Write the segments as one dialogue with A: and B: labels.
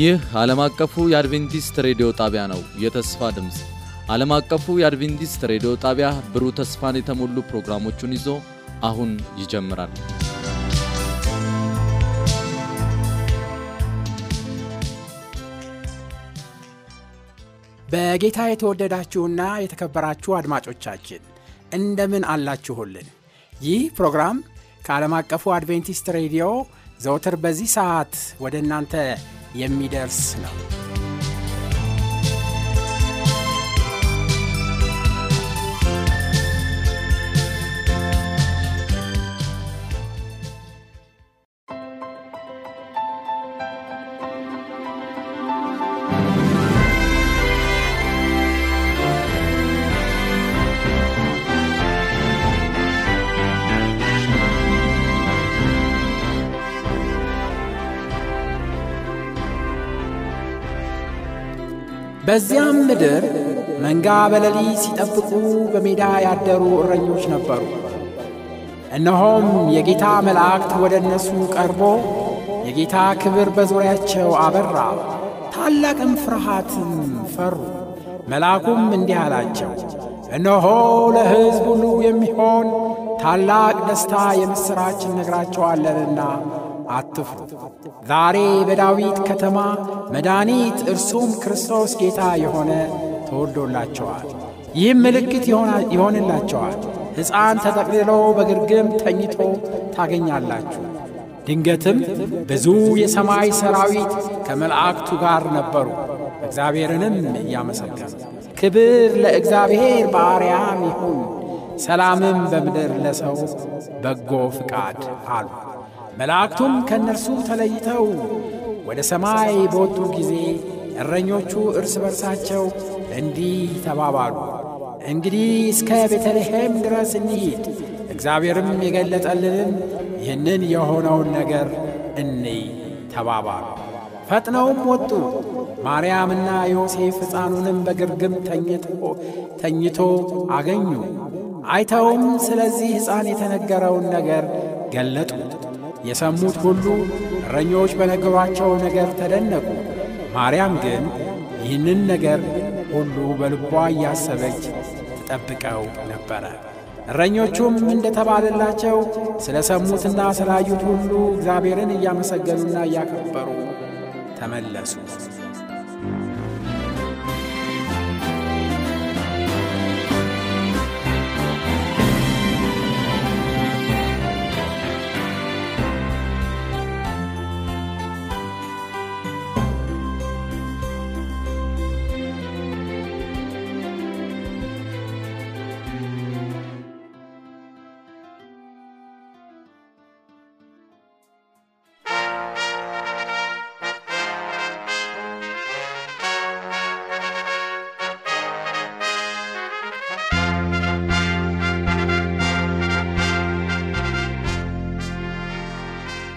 A: ይህ ዓለም አቀፉ የአድቬንቲስት ሬዲዮ ጣቢያ ነው። የተስፋ ድምፅ ዓለም አቀፉ የአድቬንቲስት ሬዲዮ ጣቢያ ብሩህ ተስፋን የተሞሉ ፕሮግራሞቹን ይዞ አሁን ይጀምራል።
B: በጌታ የተወደዳችሁና የተከበራችሁ አድማጮቻችን እንደምን አላችሁልን? ይህ ፕሮግራም ከዓለም አቀፉ አድቬንቲስት ሬዲዮ ዘወትር በዚህ ሰዓት ወደ እናንተ የሚደርስ ነው። በዚያም ምድር መንጋ በሌሊት ሲጠብቁ በሜዳ ያደሩ እረኞች ነበሩ። እነሆም የጌታ መላእክት ወደ እነሱ ቀርቦ የጌታ ክብር በዙሪያቸው አበራ፣ ታላቅም ፍርሃትም ፈሩ። መልአኩም እንዲህ አላቸው፣ እነሆ ለሕዝብ ሁሉ የሚሆን ታላቅ ደስታ የምሥራች እነግራቸዋለንና አትፍሩ። ዛሬ በዳዊት ከተማ መድኃኒት እርሱም ክርስቶስ ጌታ የሆነ ተወልዶላቸዋል። ይህም ምልክት ይሆንላቸዋል፣ ሕፃን ተጠቅልሎ በግርግም ተኝቶ ታገኛላችሁ። ድንገትም ብዙ የሰማይ ሰራዊት ከመላእክቱ ጋር ነበሩ፣ እግዚአብሔርንም እያመሰገኑ ክብር ለእግዚአብሔር በአርያም ይሁን፣ ሰላምም በምድር ለሰው በጎ ፍቃድ አሉ። መላእክቱም ከእነርሱ ተለይተው ወደ ሰማይ በወጡ ጊዜ እረኞቹ እርስ በርሳቸው እንዲህ ተባባሉ፣ እንግዲህ እስከ ቤተልሔም ድረስ እንሂድ፣ እግዚአብሔርም የገለጠልንን ይህንን የሆነውን ነገር እንይ ተባባሉ። ፈጥነውም ወጡ። ማርያምና ዮሴፍ ሕፃኑንም በግርግም ተኝቶ አገኙ። አይተውም ስለዚህ ሕፃን የተነገረውን ነገር ገለጡት። የሰሙት ሁሉ እረኞች በነገሯቸው ነገር ተደነቁ። ማርያም ግን ይህንን ነገር ሁሉ በልቧ እያሰበች ትጠብቀው ነበረ። እረኞቹም እንደተባለላቸው ስለ ሰሙትና ስላዩት ሁሉ እግዚአብሔርን እያመሰገኑና እያከበሩ ተመለሱ።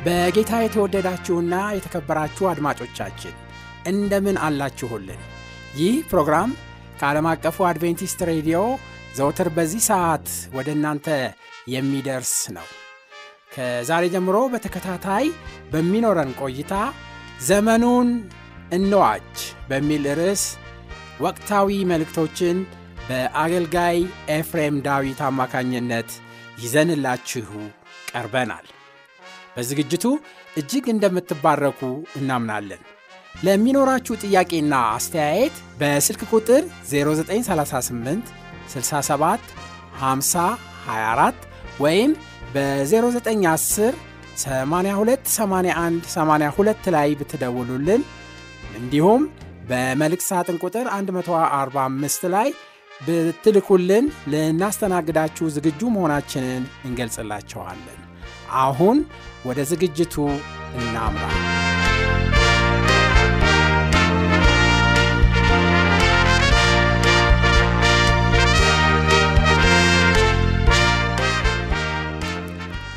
B: በጌታ የተወደዳችሁና የተከበራችሁ አድማጮቻችን እንደምን አላችሁልን? ይህ ፕሮግራም ከዓለም አቀፉ አድቬንቲስት ሬዲዮ ዘወትር በዚህ ሰዓት ወደ እናንተ የሚደርስ ነው። ከዛሬ ጀምሮ በተከታታይ በሚኖረን ቆይታ ዘመኑን እንዋጅ በሚል ርዕስ ወቅታዊ መልእክቶችን በአገልጋይ ኤፍሬም ዳዊት አማካኝነት ይዘንላችሁ ቀርበናል። በዝግጅቱ እጅግ እንደምትባረኩ እናምናለን። ለሚኖራችሁ ጥያቄና አስተያየት በስልክ ቁጥር 0938 67 50 24 ወይም በ0910 82 81 82 ላይ ብትደውሉልን እንዲሁም በመልእክት ሳጥን ቁጥር 145 ላይ ብትልኩልን ልናስተናግዳችሁ ዝግጁ መሆናችንን እንገልጽላቸዋለን። አሁን ወደ ዝግጅቱ እናምራ።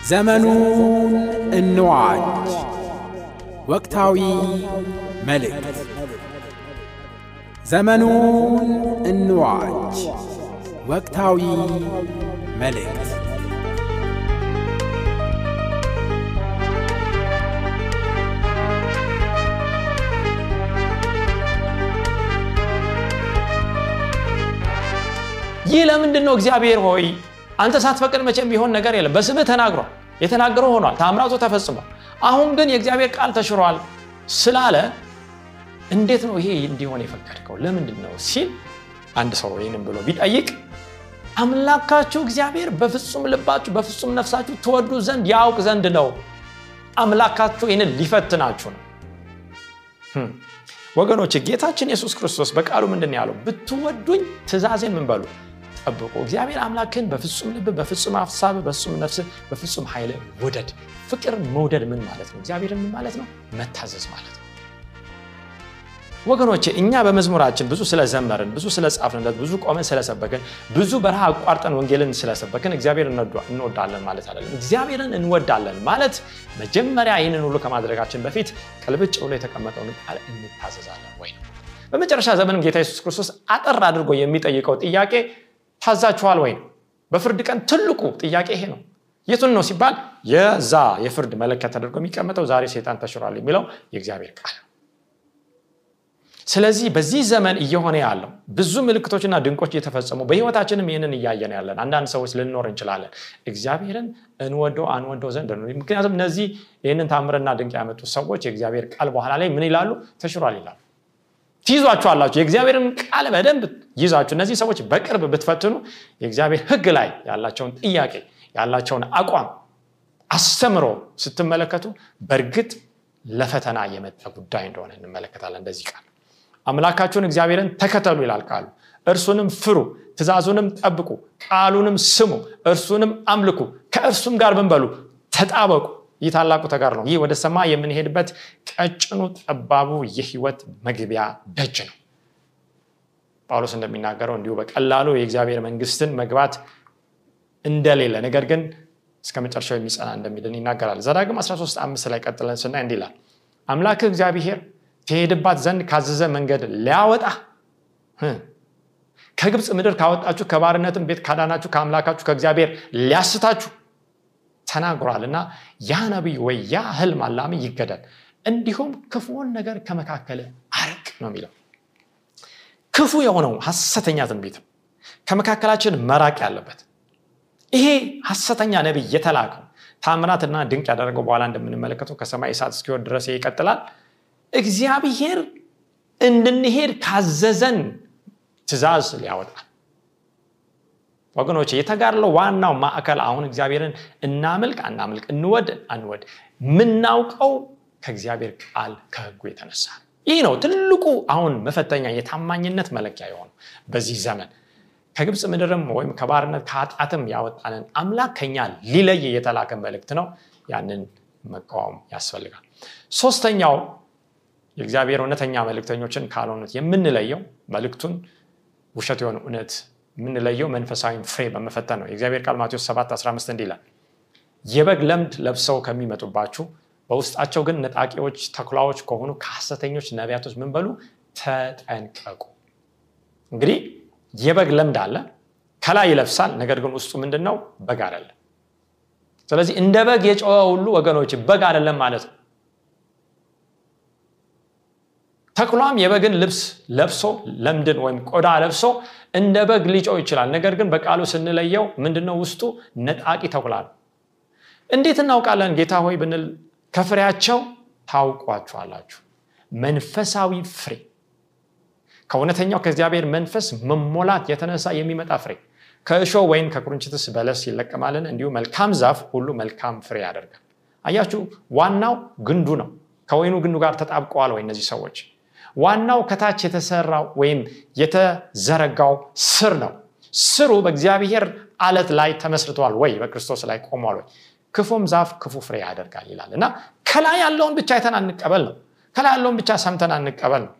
B: ዘመኑን እንዋጅ ወቅታዊ መልእክት። ዘመኑን እንዋጅ ወቅታዊ መልእክት
C: ይህ ለምንድን ነው እግዚአብሔር ሆይ አንተ ሳትፈቅድ መቼም ቢሆን ነገር የለም። በስምህ ተናግሯል። የተናገረው ሆኗል። ታምራቱ ተፈጽሟል። አሁን ግን የእግዚአብሔር ቃል ተሽሯል ስላለ እንዴት ነው ይሄ እንዲሆን የፈቀድከው? ለምንድን ነው ሲል አንድ ሰው ይህንም ብሎ ቢጠይቅ አምላካችሁ እግዚአብሔር በፍጹም ልባችሁ በፍጹም ነፍሳችሁ ትወዱ ዘንድ ያውቅ ዘንድ ነው። አምላካችሁ ይህንን ሊፈትናችሁ ነው። ወገኖች ጌታችን ኢየሱስ ክርስቶስ በቃሉ ምንድን ያለው? ብትወዱኝ ትእዛዜን ምን ጠብቁ። እግዚአብሔር አምላክን በፍጹም ልብ በፍጹም ሀሳብ በፍጹም ነፍስ በፍጹም ኃይል ውደድ። ፍቅር መውደድ ምን ማለት ነው? እግዚአብሔርን ምን ማለት ነው? መታዘዝ ማለት ነው። ወገኖቼ እኛ በመዝሙራችን ብዙ ስለዘመርን ብዙ ስለጻፍንለት ብዙ ቆመን ስለሰበክን ብዙ በረሃ አቋርጠን ወንጌልን ስለሰበክን እግዚአብሔር እንወዳለን ማለት አለን እግዚአብሔርን እንወዳለን ማለት መጀመሪያ ይህንን ሁሉ ከማድረጋችን በፊት ቅልብጭ ብሎ የተቀመጠውን ቃል እንታዘዛለን ወይ ነው። በመጨረሻ ዘመንም ጌታ ኢየሱስ ክርስቶስ አጠር አድርጎ የሚጠይቀው ጥያቄ ታዛችኋል ወይ? ነው በፍርድ ቀን ትልቁ ጥያቄ ይሄ ነው። የቱን ነው ሲባል የዛ የፍርድ መለከት ተደርጎ የሚቀመጠው ዛሬ ሴጣን ተሽሯል የሚለው የእግዚአብሔር ቃል። ስለዚህ በዚህ ዘመን እየሆነ ያለው ብዙ ምልክቶችና ድንቆች እየተፈጸሙ በህይወታችንም ይህንን እያየን ያለን አንዳንድ ሰዎች ልንኖር እንችላለን። እግዚአብሔርን እንወደው አንወደው ዘንድ ምክንያቱም እነዚህ ይህንን ታምርና ድንቅ ያመጡ ሰዎች የእግዚአብሔር ቃል በኋላ ላይ ምን ይላሉ? ተሽሯል ይላሉ። ትይዟችኋላችሁ። የእግዚአብሔርን ቃል በደንብ ይዛችሁ እነዚህ ሰዎች በቅርብ ብትፈትኑ የእግዚአብሔር ህግ ላይ ያላቸውን ጥያቄ ያላቸውን አቋም አስተምሮ ስትመለከቱ በእርግጥ ለፈተና የመጣ ጉዳይ እንደሆነ እንመለከታለን። እንደዚህ ቃል አምላካችሁን እግዚአብሔርን ተከተሉ ይላል ቃሉ። እርሱንም ፍሩ ትእዛዙንም ጠብቁ ቃሉንም ስሙ እርሱንም አምልኩ ከእርሱም ጋር ብንበሉ ተጣበቁ። ይህ ታላቁ ተጋር ነው። ይህ ወደ ሰማይ የምንሄድበት ቀጭኑ ጠባቡ የህይወት መግቢያ ደጅ ነው ጳውሎስ እንደሚናገረው እንዲሁ በቀላሉ የእግዚአብሔር መንግስትን መግባት እንደሌለ ነገር ግን እስከ መጨረሻው የሚጸና እንደሚልን ይናገራል። ዘዳግም 13 አምስት ላይ ቀጥለን ስናይ እንዲህ ይላል እግዚአብሔር ትሄድባት ዘንድ ካዘዘ መንገድ ሊያወጣ ከግብፅ ምድር ካወጣችሁ ከባርነትም ቤት ካዳናችሁ ከአምላካችሁ ከእግዚአብሔር ሊያስታችሁ ተናግሯል እና ያ ነቢይ ወይ ያ ህልም አላሚ ይገደል እንዲሁም ክፉውን ነገር ከመካከል አርቅ ነው የሚለው ክፉ የሆነው ሐሰተኛ ትንቢት ከመካከላችን መራቅ ያለበት። ይሄ ሐሰተኛ ነቢይ የተላከው ታምራትና ድንቅ ያደረገው በኋላ እንደምንመለከተው ከሰማይ እሳት እስኪወድ ድረስ ይቀጥላል። እግዚአብሔር እንድንሄድ ካዘዘን ትእዛዝ ሊያወጣል ወገኖች የተጋድለው ዋናው ማዕከል አሁን እግዚአብሔርን እናምልክ አናምልክ እንወድ አንወድ የምናውቀው ከእግዚአብሔር ቃል ከህጉ የተነሳ ይህ ነው ትልቁ አሁን መፈተኛ የታማኝነት መለኪያ የሆነው በዚህ ዘመን። ከግብፅ ምድርም ወይም ከባርነት ከኃጢአትም ያወጣንን አምላክ ከኛ ሊለይ የተላከ መልእክት ነው። ያንን መቃወም ያስፈልጋል። ሶስተኛው የእግዚአብሔር እውነተኛ መልእክተኞችን ካልሆኑት የምንለየው መልእክቱን ውሸት የሆነ እውነት የምንለየው መንፈሳዊ ፍሬ በመፈተን ነው። የእግዚአብሔር ቃል ማቴዎስ 7 15 እንዲህ ይላል የበግ ለምድ ለብሰው ከሚመጡባችሁ በውስጣቸው ግን ነጣቂዎች ተኩላዎች ከሆኑ ከሐሰተኞች ነቢያቶች ምን በሉ? ተጠንቀቁ። እንግዲህ የበግ ለምድ አለ ከላይ ይለብሳል ነገር ግን ውስጡ ምንድን ነው በግ አይደለም። ስለዚህ እንደ በግ የጨወ ሁሉ ወገኖች በግ አይደለም ማለት ነው። ተኩላም የበግን ልብስ ለብሶ ለምድን ወይም ቆዳ ለብሶ እንደ በግ ሊጮው ይችላል። ነገር ግን በቃሉ ስንለየው ምንድነው ውስጡ? ነጣቂ ተኩላ ነው። እንዴት እናውቃለን? ጌታ ሆይ ብንል ከፍሬያቸው ታውቋችኋላችሁ መንፈሳዊ ፍሬ። ከእውነተኛው ከእግዚአብሔር መንፈስ መሞላት የተነሳ የሚመጣ ፍሬ። ከእሾ ወይም ከቁርንችትስ በለስ ይለቀማልን? እንዲሁ መልካም ዛፍ ሁሉ መልካም ፍሬ ያደርጋል። አያችሁ ዋናው ግንዱ ነው። ከወይኑ ግንዱ ጋር ተጣብቀዋል ወይ እነዚህ ሰዎች? ዋናው ከታች የተሰራው ወይም የተዘረጋው ስር ነው። ስሩ በእግዚአብሔር አለት ላይ ተመስርተዋል ወይ? በክርስቶስ ላይ ቆሟል ወይ ክፉም ዛፍ ክፉ ፍሬ ያደርጋል ይላል። እና ከላይ ያለውን ብቻ አይተን አንቀበል ነው። ከላይ ያለውን ብቻ ሰምተን አንቀበል ነው።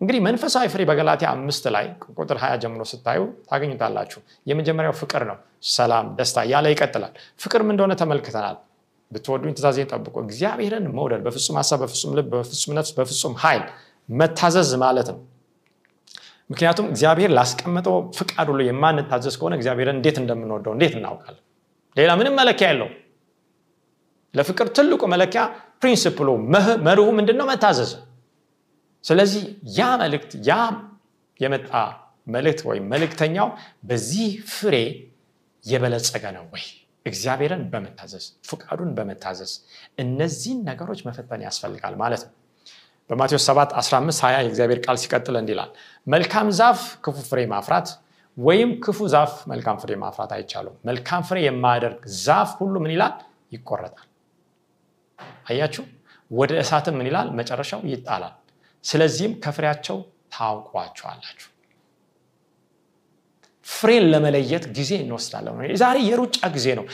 C: እንግዲህ መንፈሳዊ ፍሬ በገላትያ አምስት ላይ ቁጥር ሀያ ጀምሮ ስታዩ ታገኙታላችሁ። የመጀመሪያው ፍቅር ነው። ሰላም ደስታ እያለ ይቀጥላል። ፍቅርም እንደሆነ ተመልክተናል። ብትወዱኝ ትእዛዜን ጠብቁ። እግዚአብሔርን መውደድ በፍጹም ሀሳብ በፍጹም ልብ በፍጹም ነፍስ በፍጹም ኃይል መታዘዝ ማለት ነው። ምክንያቱም እግዚአብሔር ላስቀመጠው ፍቃድ ሁሉ የማንታዘዝ ከሆነ እግዚአብሔርን እንዴት እንደምንወደው እንዴት እናውቃለን? ሌላ ምንም መለኪያ የለው ለፍቅር ትልቁ መለኪያ ፕሪንስፕሉ መርሁ ምንድን ነው መታዘዝ። ስለዚህ ያ መልእክት ያ የመጣ መልእክት ወይም መልእክተኛው በዚህ ፍሬ የበለጸገ ነው ወይ? እግዚአብሔርን በመታዘዝ ፍቃዱን በመታዘዝ እነዚህን ነገሮች መፈተን ያስፈልጋል ማለት ነው። በማቴዎስ 7 15 20 የእግዚአብሔር ቃል ሲቀጥል እንዲላል መልካም ዛፍ ክፉ ፍሬ ማፍራት ወይም ክፉ ዛፍ መልካም ፍሬ ማፍራት አይቻሉም መልካም ፍሬ የማያደርግ ዛፍ ሁሉ ምን ይላል? ይቆረጣል አያችሁ? ወደ እሳትም ምን ይላል? መጨረሻው ይጣላል። ስለዚህም ከፍሬያቸው ታውቋቸዋላችሁ። ፍሬን ለመለየት ጊዜ እንወስዳለን ዛሬ የሩጫ ጊዜ ነው።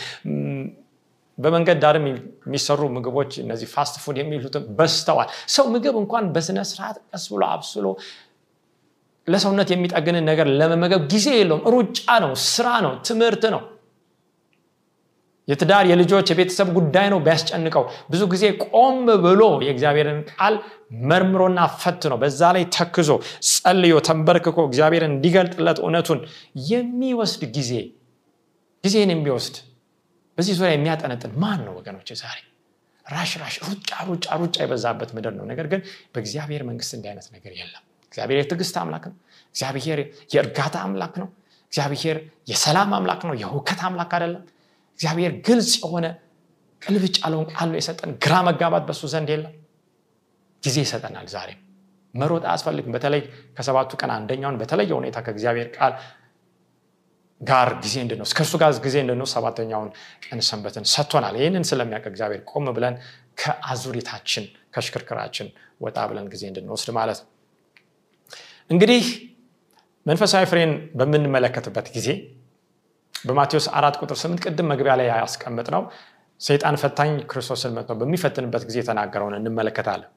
C: በመንገድ ዳርም የሚሰሩ ምግቦች እነዚህ fast food የሚሉትም በስተዋል ሰው ምግብ እንኳን በስነ ስርዓት ቀስ ብሎ አብስሎ ለሰውነት የሚጠግንን ነገር ለመመገብ ጊዜ የለውም። ሩጫ ነው ስራ ነው ትምህርት ነው የትዳር የልጆች የቤተሰብ ጉዳይ ነው ቢያስጨንቀው። ብዙ ጊዜ ቆም ብሎ የእግዚአብሔርን ቃል መርምሮና ፈት ነው በዛ ላይ ተክዞ ጸልዮ ተንበርክኮ እግዚአብሔርን እንዲገልጥለት እውነቱን የሚወስድ ጊዜ ጊዜን የሚወስድ በዚህ ዙሪያ የሚያጠነጥን ማን ነው ወገኖች ዛሬ ራሽ ራሽ ሩጫ ሩጫ ሩጫ የበዛበት ምድር ነው። ነገር ግን በእግዚአብሔር መንግስት እንዲህ አይነት ነገር የለም። እግዚአብሔር የትዕግስት አምላክ ነው። እግዚአብሔር የእርጋታ አምላክ ነው። እግዚአብሔር የሰላም አምላክ ነው። የውከት አምላክ አይደለም እግዚአብሔር ግልጽ የሆነ ቅልብጭ ያለውን ቃል የሰጠን ግራ መጋባት በሱ ዘንድ የለም። ጊዜ ይሰጠናል ዛሬ መሮጥ አያስፈልግም። በተለይ ከሰባቱ ቀን አንደኛውን በተለየ ሁኔታ ከእግዚአብሔር ቃል ጋር ጊዜ እንድንወስድ ከእርሱ ጋር ጊዜ እንድንወስድ ሰባተኛውን ቀን ሰንበትን ሰጥቶናል። ይህንን ስለሚያውቅ እግዚአብሔር ቆም ብለን ከአዙሪታችን ከሽክርክራችን ወጣ ብለን ጊዜ እንድንወስድ ማለት ነው። እንግዲህ መንፈሳዊ ፍሬን በምንመለከትበት ጊዜ በማቴዎስ አራት ቁጥር ስምንት ቅድም መግቢያ ላይ ያስቀምጥ ነው ሰይጣን ፈታኝ ክርስቶስን መጥቶ በሚፈትንበት ጊዜ የተናገረውን እንመለከታለን።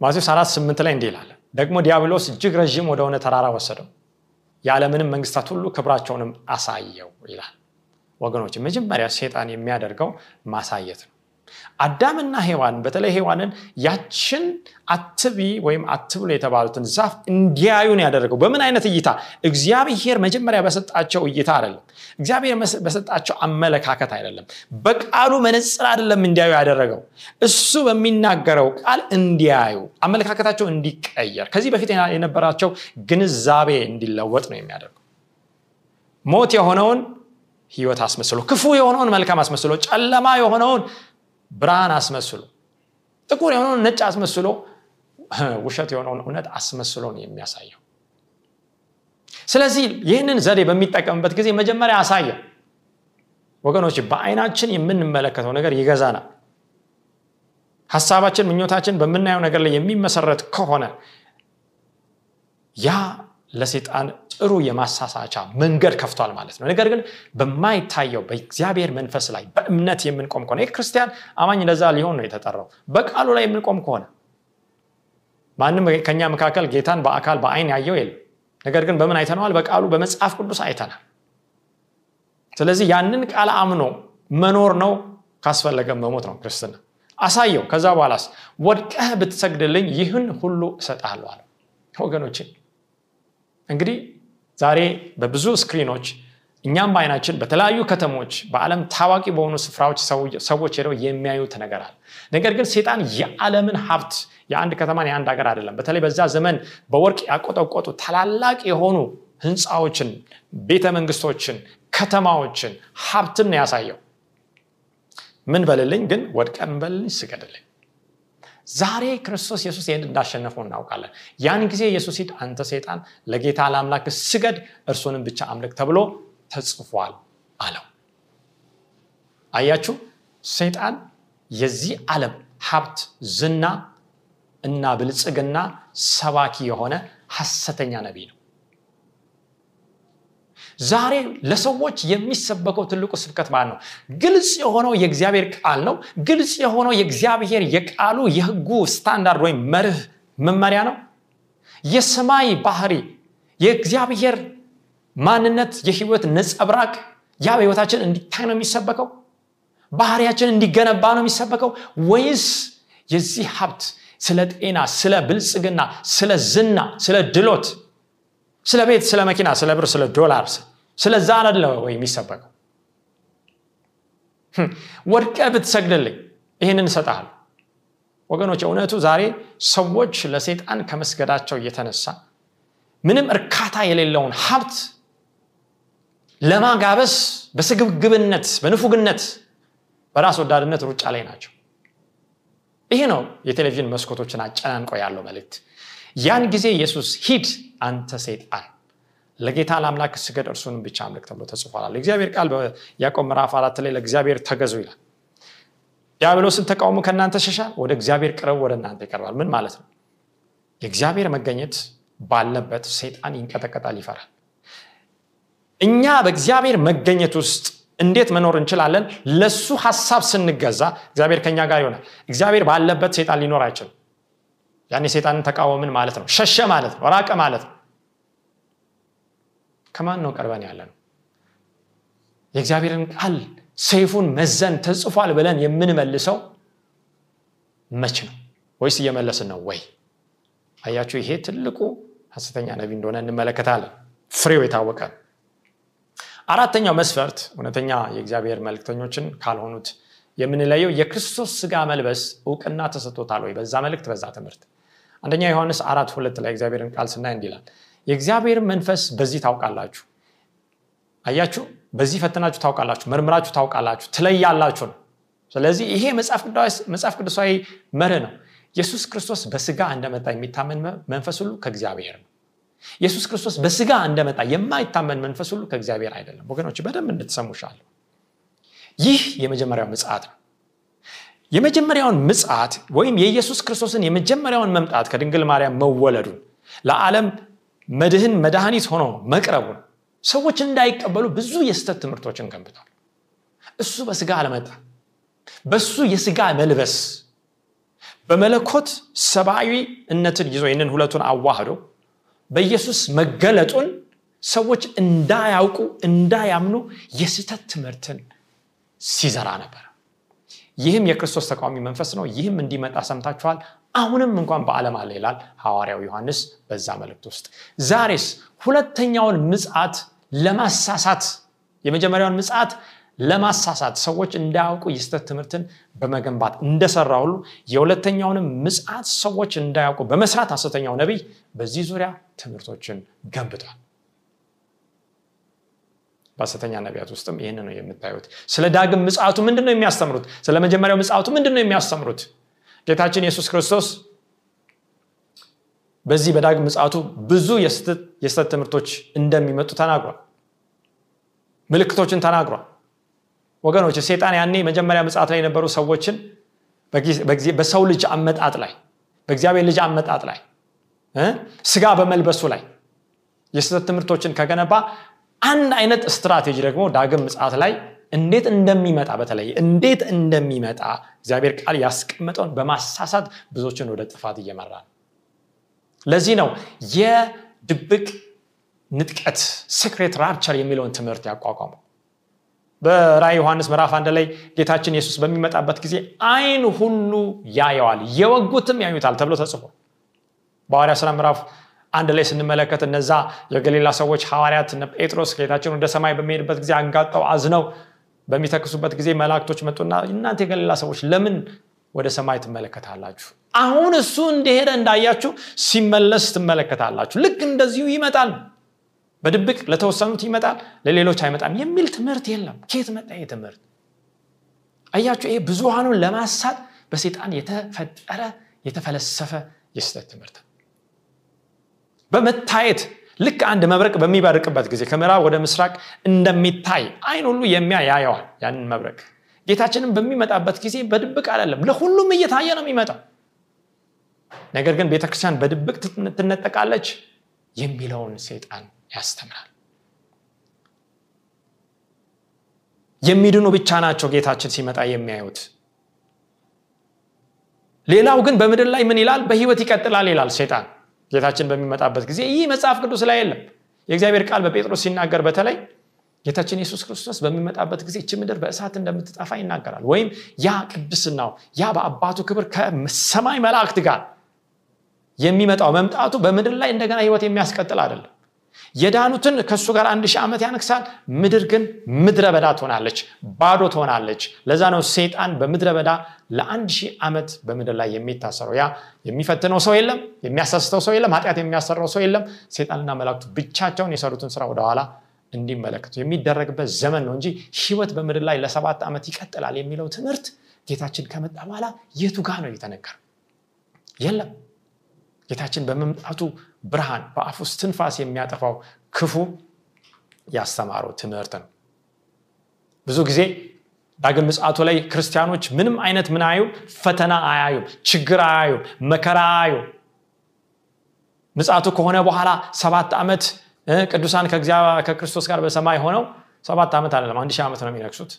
C: ማቴዎስ አራት ስምንት ላይ እንዲህ ይላል ደግሞ ዲያብሎስ እጅግ ረዥም ወደሆነ ተራራ ወሰደው የዓለምንም መንግስታት ሁሉ ክብራቸውንም አሳየው ይላል። ወገኖች መጀመሪያ ሴጣን የሚያደርገው ማሳየት ነው አዳምና ሔዋን በተለይ ሔዋንን ያችን አትቢ ወይም አትብሎ የተባሉትን ዛፍ እንዲያዩን ያደረገው። በምን አይነት እይታ? እግዚአብሔር መጀመሪያ በሰጣቸው እይታ አይደለም። እግዚአብሔር በሰጣቸው አመለካከት አይደለም። በቃሉ መነፅር አይደለም እንዲያዩ ያደረገው። እሱ በሚናገረው ቃል እንዲያዩ አመለካከታቸው እንዲቀየር ከዚህ በፊት የነበራቸው ግንዛቤ እንዲለወጥ ነው የሚያደርገው። ሞት የሆነውን ህይወት አስመስሎ ክፉ የሆነውን መልካም አስመስሎ ጨለማ የሆነውን ብርሃን አስመስሎ ጥቁር የሆነውን ነጭ አስመስሎ ውሸት የሆነውን እውነት አስመስሎ ነው የሚያሳየው። ስለዚህ ይህንን ዘዴ በሚጠቀምበት ጊዜ መጀመሪያ አሳየው። ወገኖች በአይናችን የምንመለከተው ነገር ይገዛናል። ሀሳባችን ምኞታችን በምናየው ነገር ላይ የሚመሰረት ከሆነ ያ ለሴጣን ጥሩ የማሳሳቻ መንገድ ከፍቷል ማለት ነው። ነገር ግን በማይታየው በእግዚአብሔር መንፈስ ላይ በእምነት የምንቆም ከሆነ ይህ ክርስቲያን አማኝ እንደዛ ሊሆን ነው የተጠራው። በቃሉ ላይ የምንቆም ከሆነ ማንም ከኛ መካከል ጌታን በአካል በአይን ያየው የለም። ነገር ግን በምን አይተነዋል? በቃሉ በመጽሐፍ ቅዱስ አይተናል። ስለዚህ ያንን ቃል አምኖ መኖር ነው ካስፈለገ መሞት ነው ክርስትና። አሳየው። ከዛ በኋላስ ወድቀህ ብትሰግድልኝ ይህን ሁሉ እሰጥሃለሁ አለ ወገኖቼ እንግዲህ ዛሬ በብዙ ስክሪኖች እኛም በአይናችን በተለያዩ ከተሞች በዓለም ታዋቂ በሆኑ ስፍራዎች ሰዎች ሄደው የሚያዩት ነገር አለ። ነገር ግን ሴጣን የዓለምን ሀብት የአንድ ከተማን የአንድ ሀገር አይደለም። በተለይ በዛ ዘመን በወርቅ ያቆጠቆጡ ታላላቅ የሆኑ ህንፃዎችን ቤተ መንግስቶችን ከተማዎችን ሀብትን ያሳየው። ምን በልልኝ ግን ወድቀ ምን በልልኝ ስገድልኝ ዛሬ ክርስቶስ ኢየሱስ ይህን እንዳሸነፈው እናውቃለን። ያን ጊዜ ኢየሱስ ሂድ አንተ ሰይጣን ለጌታ ለአምላክ ስገድ እርሱንም ብቻ አምልክ ተብሎ ተጽፏል አለው። አያችሁ ሰይጣን የዚህ ዓለም ሀብት ዝና እና ብልጽግና ሰባኪ የሆነ ሐሰተኛ ነቢይ ነው ዛሬ ለሰዎች የሚሰበከው ትልቁ ስብከት ማለት ነው? ግልጽ የሆነው የእግዚአብሔር ቃል ነው። ግልጽ የሆነው የእግዚአብሔር የቃሉ የህጉ ስታንዳርድ ወይም መርህ መመሪያ ነው። የሰማይ ባህሪ የእግዚአብሔር ማንነት የህይወት ነጸብራቅ ያ በህይወታችን እንዲታይ ነው የሚሰበከው? ባህሪያችን እንዲገነባ ነው የሚሰበከው? ወይስ የዚህ ሀብት ስለ ጤና ስለ ብልጽግና ስለ ዝና ስለ ድሎት ስለ ቤት ስለ መኪና ስለ ብር ስለ ዶላር ስለዛ አለ ወይ የሚሰበከው? ወድቀ ብትሰግድልኝ ይህንን እሰጥሃል ወገኖች እውነቱ ዛሬ ሰዎች ለሰይጣን ከመስገዳቸው እየተነሳ ምንም እርካታ የሌለውን ሀብት ለማጋበስ በስግብግብነት በንፉግነት በራስ ወዳድነት ሩጫ ላይ ናቸው። ይሄ ነው የቴሌቪዥን መስኮቶችን አጨናንቆ ያለው መልእክት። ያን ጊዜ ኢየሱስ ሂድ አንተ ሰይጣን ለጌታ ለአምላክ ስገድ እርሱንም ብቻ አምልክ ተብሎ ተጽፏል እግዚአብሔር ቃል በያዕቆብ ምዕራፍ አራት ላይ ለእግዚአብሔር ተገዙ ይላል። ዲያብሎስን ተቃውሞ ከእናንተ ሸሻል ወደ እግዚአብሔር ቅረብ ወደ እናንተ ይቀርባል። ምን ማለት ነው? የእግዚአብሔር መገኘት ባለበት ሰይጣን ይንቀጠቀጣል ይፈራል። እኛ በእግዚአብሔር መገኘት ውስጥ እንዴት መኖር እንችላለን? ለሱ ሀሳብ ስንገዛ እግዚአብሔር ከኛ ጋር ይሆናል። እግዚአብሔር ባለበት ሰይጣን ሊኖር አይችልም። ያኔ ሰይጣንን ተቃወምን ማለት ነው። ሸሸ ማለት ነው። ራቀ ማለት ነው ከማን ነው ቀርበን ያለ ነው የእግዚአብሔርን ቃል ሰይፉን መዘን ተጽፏል ብለን የምንመልሰው መች ነው? ወይስ እየመለስን ነው ወይ? አያችሁ ይሄ ትልቁ ሀሰተኛ ነቢ እንደሆነ እንመለከታለን። ፍሬው የታወቀ አራተኛው መስፈርት እውነተኛ የእግዚአብሔር መልክተኞችን ካልሆኑት የምንለየው የክርስቶስ ስጋ መልበስ እውቅና ተሰጥቶታል ወይ? በዛ መልእክት በዛ ትምህርት። አንደኛ ዮሐንስ አራት ሁለት ላይ እግዚአብሔርን ቃል ስናይ እንዲላል የእግዚአብሔር መንፈስ በዚህ ታውቃላችሁ? አያችሁ? በዚህ ፈተናችሁ ታውቃላችሁ? መርምራችሁ ታውቃላችሁ? ትለያላችሁ ነው። ስለዚህ ይሄ መጽሐፍ ቅዱሳዊ መርህ ነው። ኢየሱስ ክርስቶስ በስጋ እንደመጣ የሚታመን መንፈስ ሁሉ ከእግዚአብሔር ነው። ኢየሱስ ክርስቶስ በስጋ እንደመጣ የማይታመን መንፈስ ሁሉ ከእግዚአብሔር አይደለም። ወገኖች በደንብ እንድትሰሙሻለሁ ይህ የመጀመሪያው ምጽት ነው። የመጀመሪያውን ምጽት ወይም የኢየሱስ ክርስቶስን የመጀመሪያውን መምጣት ከድንግል ማርያም መወለዱን ለዓለም መድህን መድኃኒት ሆኖ መቅረቡን ሰዎች እንዳይቀበሉ ብዙ የስተት ትምህርቶችን ገንብቷል። እሱ በስጋ አለመጣ በሱ የስጋ መልበስ በመለኮት ሰብአዊነትን ይዞ ይህንን ሁለቱን አዋህዶ በኢየሱስ መገለጡን ሰዎች እንዳያውቁ እንዳያምኑ የስተት ትምህርትን ሲዘራ ነበር። ይህም የክርስቶስ ተቃዋሚ መንፈስ ነው። ይህም እንዲመጣ ሰምታችኋል አሁንም እንኳን በዓለም አለ ይላል ሐዋርያው ዮሐንስ በዛ መልእክት ውስጥ። ዛሬስ ሁለተኛውን ምጽት ለማሳሳት የመጀመሪያውን ምጽት ለማሳሳት ሰዎች እንዳያውቁ የስተት ትምህርትን በመገንባት እንደሰራ ሁሉ የሁለተኛውንም ምጽት ሰዎች እንዳያውቁ በመስራት ሐሰተኛው ነቢይ በዚህ ዙሪያ ትምህርቶችን ገንብቷል። በሐሰተኛ ነቢያት ውስጥም ይህን ነው የምታዩት። ስለ ዳግም ምጽቱ ምንድን ነው የሚያስተምሩት? ስለ መጀመሪያው ምጽቱ ምንድን ነው የሚያስተምሩት ጌታችን ኢየሱስ ክርስቶስ በዚህ በዳግም ምጽቱ ብዙ የስተት ትምህርቶች እንደሚመጡ ተናግሯል። ምልክቶችን ተናግሯል። ወገኖች ሴጣን ያኔ መጀመሪያ ምጽት ላይ የነበሩ ሰዎችን በሰው ልጅ አመጣጥ ላይ በእግዚአብሔር ልጅ አመጣጥ ላይ ስጋ በመልበሱ ላይ የስተት ትምህርቶችን ከገነባ አንድ አይነት ስትራቴጂ ደግሞ ዳግም ምጽት ላይ እንዴት እንደሚመጣ በተለይ እንዴት እንደሚመጣ እግዚአብሔር ቃል ያስቀመጠውን በማሳሳት ብዙዎችን ወደ ጥፋት እየመራ ነው። ለዚህ ነው የድብቅ ንጥቀት secret rapture የሚለውን ትምህርት ያቋቋመው። በራእይ ዮሐንስ ምዕራፍ አንድ ላይ ጌታችን ኢየሱስ በሚመጣበት ጊዜ አይን ሁሉ ያየዋል የወጉትም ያዩታል ተብሎ ተጽፏል በሐዋርያ ስራ ምዕራፍ አንድ ላይ ስንመለከት እነዛ የገሊላ ሰዎች ሐዋርያት ጴጥሮስ ጌታችን ወደ ሰማይ በሚሄድበት ጊዜ አንጋጠው አዝነው በሚተክዙበት ጊዜ መላእክቶች መጡና እናንተ የገሊላ ሰዎች ለምን ወደ ሰማይ ትመለከታላችሁ? አሁን እሱ እንደሄደ እንዳያችሁ ሲመለስ ትመለከታላችሁ። ልክ እንደዚሁ ይመጣል። በድብቅ ለተወሰኑት ይመጣል ለሌሎች አይመጣም የሚል ትምህርት የለም። ኬት መጣ ይህ ትምህርት? አያችሁ ይሄ ብዙሃኑን ለማሳት በሴጣን የተፈጠረ የተፈለሰፈ የስተት ትምህርት። በመታየት ልክ አንድ መብረቅ በሚበርቅበት ጊዜ ከምዕራብ ወደ ምስራቅ እንደሚታይ አይን ሁሉ የሚያይ ያየዋል ያንን መብረቅ። ጌታችንም በሚመጣበት ጊዜ በድብቅ አይደለም ለሁሉም እየታየ ነው የሚመጣው። ነገር ግን ቤተክርስቲያን በድብቅ ትነጠቃለች የሚለውን ሴጣን ያስተምራል። የሚድኑ ብቻ ናቸው ጌታችን ሲመጣ የሚያዩት። ሌላው ግን በምድር ላይ ምን ይላል? በህይወት ይቀጥላል ይላል ሴጣን ጌታችን በሚመጣበት ጊዜ ይህ መጽሐፍ ቅዱስ ላይ የለም። የእግዚአብሔር ቃል በጴጥሮስ ሲናገር በተለይ ጌታችን ኢየሱስ ክርስቶስ በሚመጣበት ጊዜ እች ምድር በእሳት እንደምትጠፋ ይናገራል። ወይም ያ ቅድስናው ያ በአባቱ ክብር ከሰማይ መላእክት ጋር የሚመጣው መምጣቱ በምድር ላይ እንደገና ህይወት የሚያስቀጥል አይደለም የዳኑትን ከእሱ ጋር አንድ ሺህ ዓመት ያነግሳል። ምድር ግን ምድረ በዳ ትሆናለች ባዶ ትሆናለች። ለዛ ነው ሰይጣን በምድረ በዳ ለአንድ ሺህ ዓመት በምድር ላይ የሚታሰረው። ያ የሚፈትነው ሰው የለም የሚያሳስተው ሰው የለም ኃጢአት የሚያሰራው ሰው የለም። ሰይጣንና መላእክቱ ብቻቸውን የሰሩትን ስራ ወደኋላ እንዲመለከቱ የሚደረግበት ዘመን ነው እንጂ ህይወት በምድር ላይ ለሰባት ዓመት ይቀጥላል የሚለው ትምህርት ጌታችን ከመጣ በኋላ የቱ ጋር ነው የተነገረው? የለም። ጌታችን በመምጣቱ ብርሃን በአፍ ውስጥ ትንፋስ የሚያጠፋው ክፉ ያስተማረው ትምህርት ነው። ብዙ ጊዜ ዳግም ምጽአቱ ላይ ክርስቲያኖች ምንም አይነት ምን አዩም ፈተና አያዩም ችግር አያዩም መከራ አያዩም። ምጽአቱ ከሆነ በኋላ ሰባት ዓመት ቅዱሳን ከክርስቶስ ጋር በሰማይ ሆነው ሰባት ዓመት አይደለም አንድ ሺህ ዓመት ነው የሚነግሱት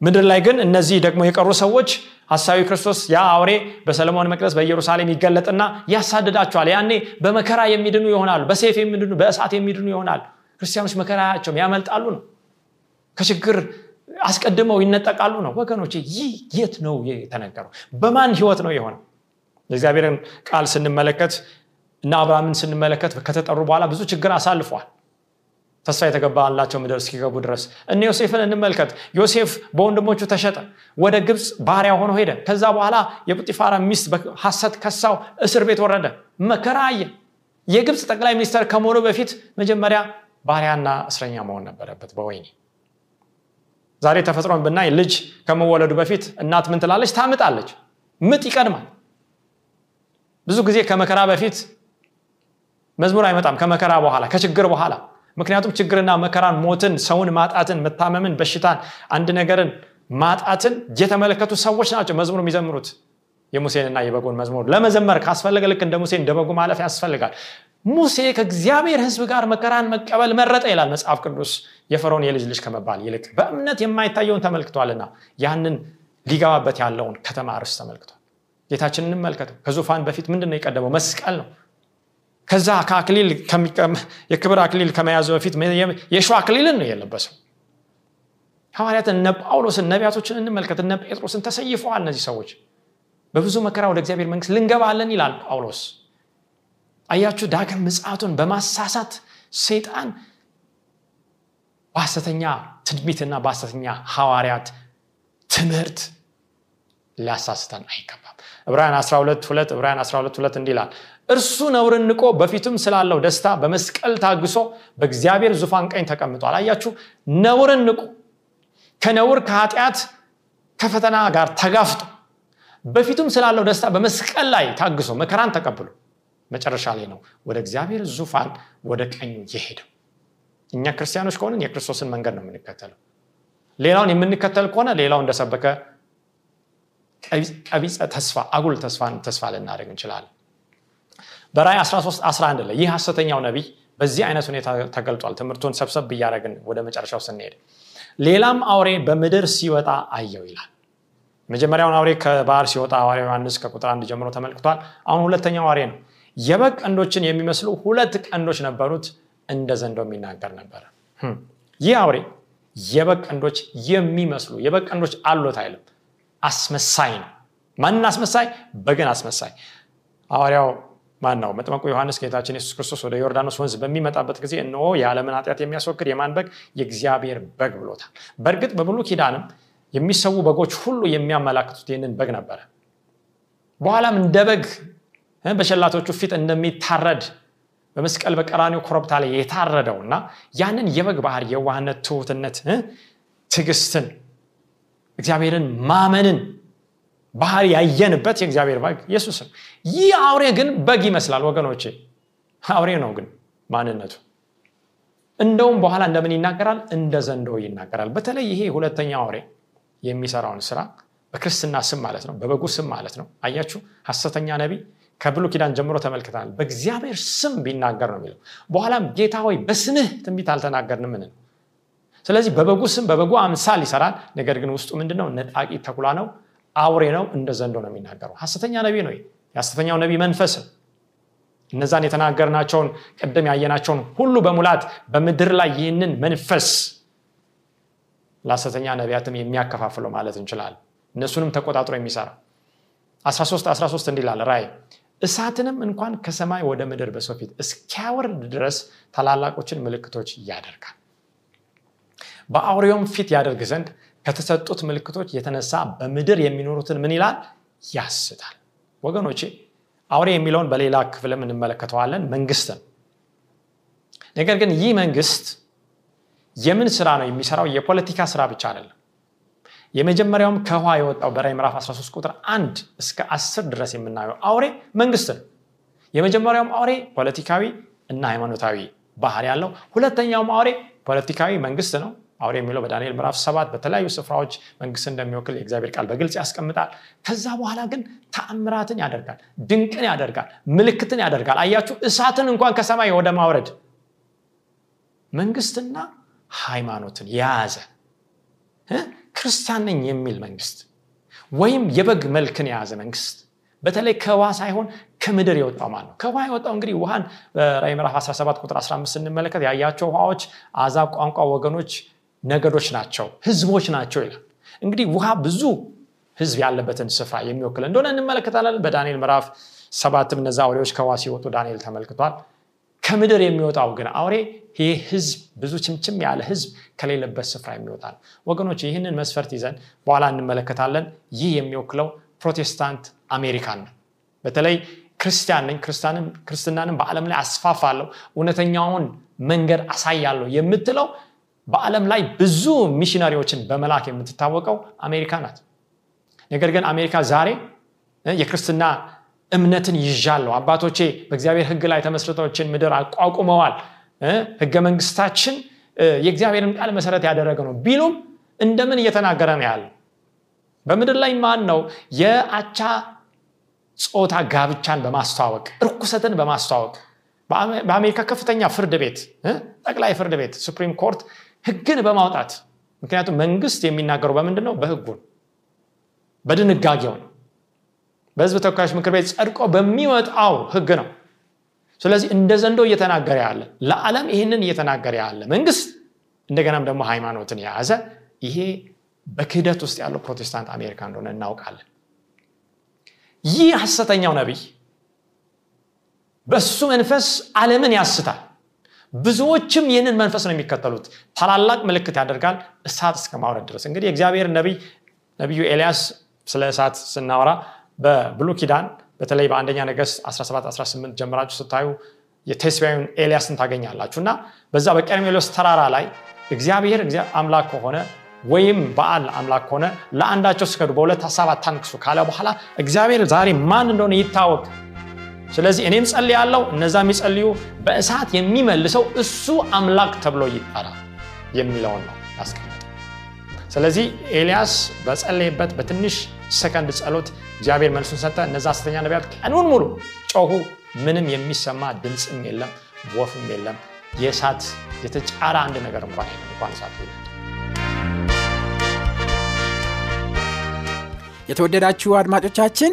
C: ምድር ላይ ግን እነዚህ ደግሞ የቀሩ ሰዎች ሀሳዊ ክርስቶስ ያ አውሬ በሰለሞን መቅደስ በኢየሩሳሌም ይገለጥና ያሳድዳቸዋል። ያኔ በመከራ የሚድኑ ይሆናሉ በሴፍ የሚድኑ በእሳት የሚድኑ ይሆናሉ። ክርስቲያኖች መከራ ያቸውም ያመልጣሉ ነው። ከችግር አስቀድመው ይነጠቃሉ ነው። ወገኖች ይህ የት ነው የተነገረው? በማን ህይወት ነው የሆነው? የእግዚአብሔርን ቃል ስንመለከት እና አብርሃምን ስንመለከት ከተጠሩ በኋላ ብዙ ችግር አሳልፈዋል ተስፋ የተገባላቸው ምድር እስኪገቡ ድረስ። እነ ዮሴፍን እንመልከት። ዮሴፍ በወንድሞቹ ተሸጠ ወደ ግብፅ ባሪያ ሆኖ ሄደ። ከዛ በኋላ የጲጢፋራ ሚስት በሐሰት ከሳው እስር ቤት ወረደ። መከራ አየ። የግብፅ ጠቅላይ ሚኒስተር ከመሆኑ በፊት መጀመሪያ ባሪያና እስረኛ መሆን ነበረበት በወይኔ ዛሬ ተፈጥሮን ብናይ ልጅ ከመወለዱ በፊት እናት ምን ትላለች? ታምጣለች። ምጥ ይቀድማል። ብዙ ጊዜ ከመከራ በፊት መዝሙር አይመጣም። ከመከራ በኋላ ከችግር በኋላ ምክንያቱም ችግርና መከራን ሞትን ሰውን ማጣትን መታመምን በሽታን አንድ ነገርን ማጣትን የተመለከቱ ሰዎች ናቸው መዝሙር የሚዘምሩት። የሙሴንና የበጎን መዝሙር ለመዘመር ካስፈለገ ልክ እንደ ሙሴ እንደ በጉ ማለፍ ያስፈልጋል። ሙሴ ከእግዚአብሔር ህዝብ ጋር መከራን መቀበል መረጠ ይላል መጽሐፍ ቅዱስ። የፈርዖን የልጅ ልጅ ከመባል ይልቅ በእምነት የማይታየውን ተመልክቷልና ያንን ሊገባበት ያለውን ከተማ ርስ ተመልክቷል። ጌታችን እንመልከተው። ከዙፋን በፊት ምንድን ነው የቀደመው? መስቀል ነው ከዛ ከአክሊል የክብር አክሊል ከመያዙ በፊት የሸዋ አክሊልን ነው የለበሰው። ሐዋርያትን እነ ጳውሎስን ነቢያቶችን እንመልከት። እነ ጴጥሮስን ተሰይፈዋል እነዚህ ሰዎች። በብዙ መከራ ወደ እግዚአብሔር መንግስት ልንገባለን ይላል ጳውሎስ። አያችሁ ዳግም ምጽአቱን በማሳሳት ሰይጣን በሐሰተኛ ትድሚትና በሐሰተኛ ሐዋርያት ትምህርት ሊያሳስተን አይገባም። ዕብራውያን 12 2 ዕብራውያን 12 2 እንዲህ እርሱ ነውርን ንቆ በፊቱም ስላለው ደስታ በመስቀል ታግሶ በእግዚአብሔር ዙፋን ቀኝ ተቀምጧል። አያችሁ? ነውርን ከነውር ከኃጢአት ከፈተና ጋር ተጋፍጦ በፊቱም ስላለው ደስታ በመስቀል ላይ ታግሶ መከራን ተቀብሎ መጨረሻ ላይ ነው ወደ እግዚአብሔር ዙፋን ወደ ቀኙ የሄደው። እኛ ክርስቲያኖች ከሆንን የክርስቶስን መንገድ ነው የምንከተለው። ሌላውን የምንከተል ከሆነ ሌላው እንደሰበከ ቀቢፀ ተስፋ አጉል ተስፋን ተስፋ ልናደርግ እንችላለን በራይ 13 11 ላይ ይህ ሐሰተኛው ነቢይ በዚህ አይነት ሁኔታ ተገልጧል። ትምህርቱን ሰብሰብ እያደረግን ወደ መጨረሻው ስንሄድ ሌላም አውሬ በምድር ሲወጣ አየው ይላል። መጀመሪያውን አውሬ ከባህር ሲወጣ ሐዋርያው ዮሐንስ ከቁጥር አንድ ጀምሮ ተመልክቷል። አሁን ሁለተኛው አውሬ ነው። የበግ ቀንዶችን የሚመስሉ ሁለት ቀንዶች ነበሩት እንደ ዘንዶ የሚናገር ነበረ ይህ አውሬ የበግ ቀንዶች የሚመስሉ የበግ ቀንዶች አሉት አይልም። አስመሳይ ነው። ማንን አስመሳይ? በግን አስመሳይ። ሐዋርያው ማን ነው መጥመቁ ዮሐንስ ጌታችን የሱስ ክርስቶስ ወደ ዮርዳኖስ ወንዝ በሚመጣበት ጊዜ እነሆ የዓለምን ኃጢአት የሚያስወግድ የማን በግ? የእግዚአብሔር በግ ብሎታል። በእርግጥ በብሉ ኪዳንም የሚሰዉ በጎች ሁሉ የሚያመላክቱት ይህንን በግ ነበረ። በኋላም እንደ በግ በሸላቶቹ ፊት እንደሚታረድ በመስቀል በቀራኒው ኮረብታ ላይ የታረደው እና ያንን የበግ ባህር የዋህነት ትሁትነት ትግስትን እግዚአብሔርን ማመንን ባህር ያየንበት የእግዚአብሔር በግ ኢየሱስ ነው ይህ አውሬ ግን በግ ይመስላል ወገኖቼ። አውሬ ነው ግን ማንነቱ። እንደውም በኋላ እንደምን ይናገራል? እንደ ዘንዶ ይናገራል። በተለይ ይሄ ሁለተኛ አውሬ የሚሰራውን ስራ በክርስትና ስም ማለት ነው በበጉ ስም ማለት ነው። አያችሁ? ሐሰተኛ ነቢይ ከብሉ ኪዳን ጀምሮ ተመልክተናል። በእግዚአብሔር ስም ቢናገር ነው የሚለው። በኋላም ጌታ ሆይ በስምህ ትንቢት አልተናገርንም ምን ስለዚህ በበጉ ስም በበጉ አምሳል ይሰራል። ነገር ግን ውስጡ ምንድነው? ነጣቂ ተኩላ ነው አውሬ ነው እንደ ዘንዶ ነው የሚናገረው። ሐሰተኛ ነቢ ነው የሐሰተኛው ነቢ መንፈስ እነዛን የተናገርናቸውን ቅድም ያየናቸውን ሁሉ በሙላት በምድር ላይ ይህንን መንፈስ ለሐሰተኛ ነቢያትም የሚያከፋፍለው ማለት እንችላለን። እነሱንም ተቆጣጥሮ የሚሰራ 13 13 እንዲላል ራይ እሳትንም እንኳን ከሰማይ ወደ ምድር በሰው ፊት እስኪያወርድ ድረስ ታላላቆችን ምልክቶች ያደርጋል። በአውሬውም ፊት ያደርግ ዘንድ ከተሰጡት ምልክቶች የተነሳ በምድር የሚኖሩትን ምን ይላል? ያስታል። ወገኖቼ አውሬ የሚለውን በሌላ ክፍልም እንመለከተዋለን። መንግስት ነው። ነገር ግን ይህ መንግስት የምን ስራ ነው የሚሰራው? የፖለቲካ ስራ ብቻ አይደለም። የመጀመሪያውም ከውሃ የወጣው በራይ ምዕራፍ 13 ቁጥር 1 እስከ 10 ድረስ የምናየው አውሬ መንግስት ነው። የመጀመሪያውም አውሬ ፖለቲካዊ እና ሃይማኖታዊ ባህር ያለው ሁለተኛውም አውሬ ፖለቲካዊ መንግስት ነው አውሬ የሚለው በዳንኤል ምዕራፍ ሰባት በተለያዩ ስፍራዎች መንግስት እንደሚወክል የእግዚአብሔር ቃል በግልጽ ያስቀምጣል። ከዛ በኋላ ግን ተአምራትን ያደርጋል ድንቅን ያደርጋል ምልክትን ያደርጋል። አያችሁ እሳትን እንኳን ከሰማይ ወደ ማውረድ መንግስትና ሃይማኖትን የያዘ ክርስቲያን ነኝ የሚል መንግስት ወይም የበግ መልክን የያዘ መንግስት በተለይ ከውሃ ሳይሆን ከምድር የወጣው ማለት ነው? ከውሃ የወጣው እንግዲህ ውሃን በራይ ምዕራፍ 17 ቁጥር 15 ስንመለከት ያያቸው ውሃዎች አዛብ ቋንቋ ወገኖች ነገዶች ናቸው ህዝቦች ናቸው ይላል። እንግዲህ ውሃ ብዙ ህዝብ ያለበትን ስፍራ የሚወክል እንደሆነ እንመለከታለን። በዳንኤል ምዕራፍ ሰባትም እነዛ አውሬዎች ከውሃ ሲወጡ ዳንኤል ተመልክቷል። ከምድር የሚወጣው ግን አውሬ ይህ ህዝብ ብዙ ችምችም ያለ ህዝብ ከሌለበት ስፍራ የሚወጣ ነው ወገኖች ይህንን መስፈርት ይዘን በኋላ እንመለከታለን። ይህ የሚወክለው ፕሮቴስታንት አሜሪካን ነው። በተለይ ክርስቲያን ነኝ ክርስትናንም በዓለም ላይ አስፋፋለሁ እውነተኛውን መንገድ አሳያለሁ የምትለው በዓለም ላይ ብዙ ሚሽነሪዎችን በመላክ የምትታወቀው አሜሪካ ናት። ነገር ግን አሜሪካ ዛሬ የክርስትና እምነትን ይዣለሁ። አባቶቼ በእግዚአብሔር ህግ ላይ ተመስርቶችን ምድር አቋቁመዋል። ህገ መንግስታችን የእግዚአብሔርን ቃል መሰረት ያደረገ ነው ቢሉም እንደምን እየተናገረ ነው ያለው? በምድር ላይ ማን ነው የአቻ ጾታ ጋብቻን በማስተዋወቅ እርኩሰትን በማስተዋወቅ? በአሜሪካ ከፍተኛ ፍርድ ቤት ጠቅላይ ፍርድ ቤት Supreme Court ህግን በማውጣት። ምክንያቱም መንግስት የሚናገረው በምንድን ነው። በህጉ በድንጋጌው ነው። በህዝብ ተወካዮች ምክር ቤት ጸድቆ በሚወጣው ህግ ነው። ስለዚህ እንደ ዘንዶ እየተናገረ ያለ ለዓለም ይህንን እየተናገረ ያለ መንግስት እንደገናም ደግሞ ሃይማኖትን የያዘ ይሄ በክህደት ውስጥ ያለው ፕሮቴስታንት አሜሪካ እንደሆነ እናውቃለን። ይህ ሐሰተኛው ነቢይ በሱ መንፈስ ዓለምን ያስታል ብዙዎችም ይህንን መንፈስ ነው የሚከተሉት። ታላላቅ ምልክት ያደርጋል እሳት እስከ ማውረድ ድረስ። እንግዲህ እግዚአብሔር ነቢይ ነቢዩ ኤልያስ ስለ እሳት ስናወራ በብሉ ኪዳን በተለይ በአንደኛ ነገስት 17 18 ጀምራችሁ ስታዩ የቴስቢያዊን ኤልያስን ታገኛላችሁ። እና በዛ በቀርሜሎስ ተራራ ላይ እግዚአብሔር አምላክ ከሆነ ወይም በዓል አምላክ ከሆነ ለአንዳቸው ስገዱ በሁለት ሀሳብ አታንክሱ ካለ በኋላ እግዚአብሔር ዛሬ ማን እንደሆነ ይታወቅ ስለዚህ እኔም ጸል ያለው እነዛ የሚጸልዩ በእሳት የሚመልሰው እሱ አምላክ ተብሎ ይጠራ የሚለውን ነው ያስቀምጠ ስለዚህ ኤልያስ በጸለየበት በትንሽ ሰከንድ ጸሎት እግዚአብሔር መልሱን ሰጠ። እነዛ ሐሰተኛ ነቢያት ቀኑን ሙሉ ጮሁ ምንም የሚሰማ ድምፅም የለም ወፍም የለም። የእሳት የተጫረ አንድ ነገር እንኳን እንኳን እሳት
B: የተወደዳችሁ አድማጮቻችን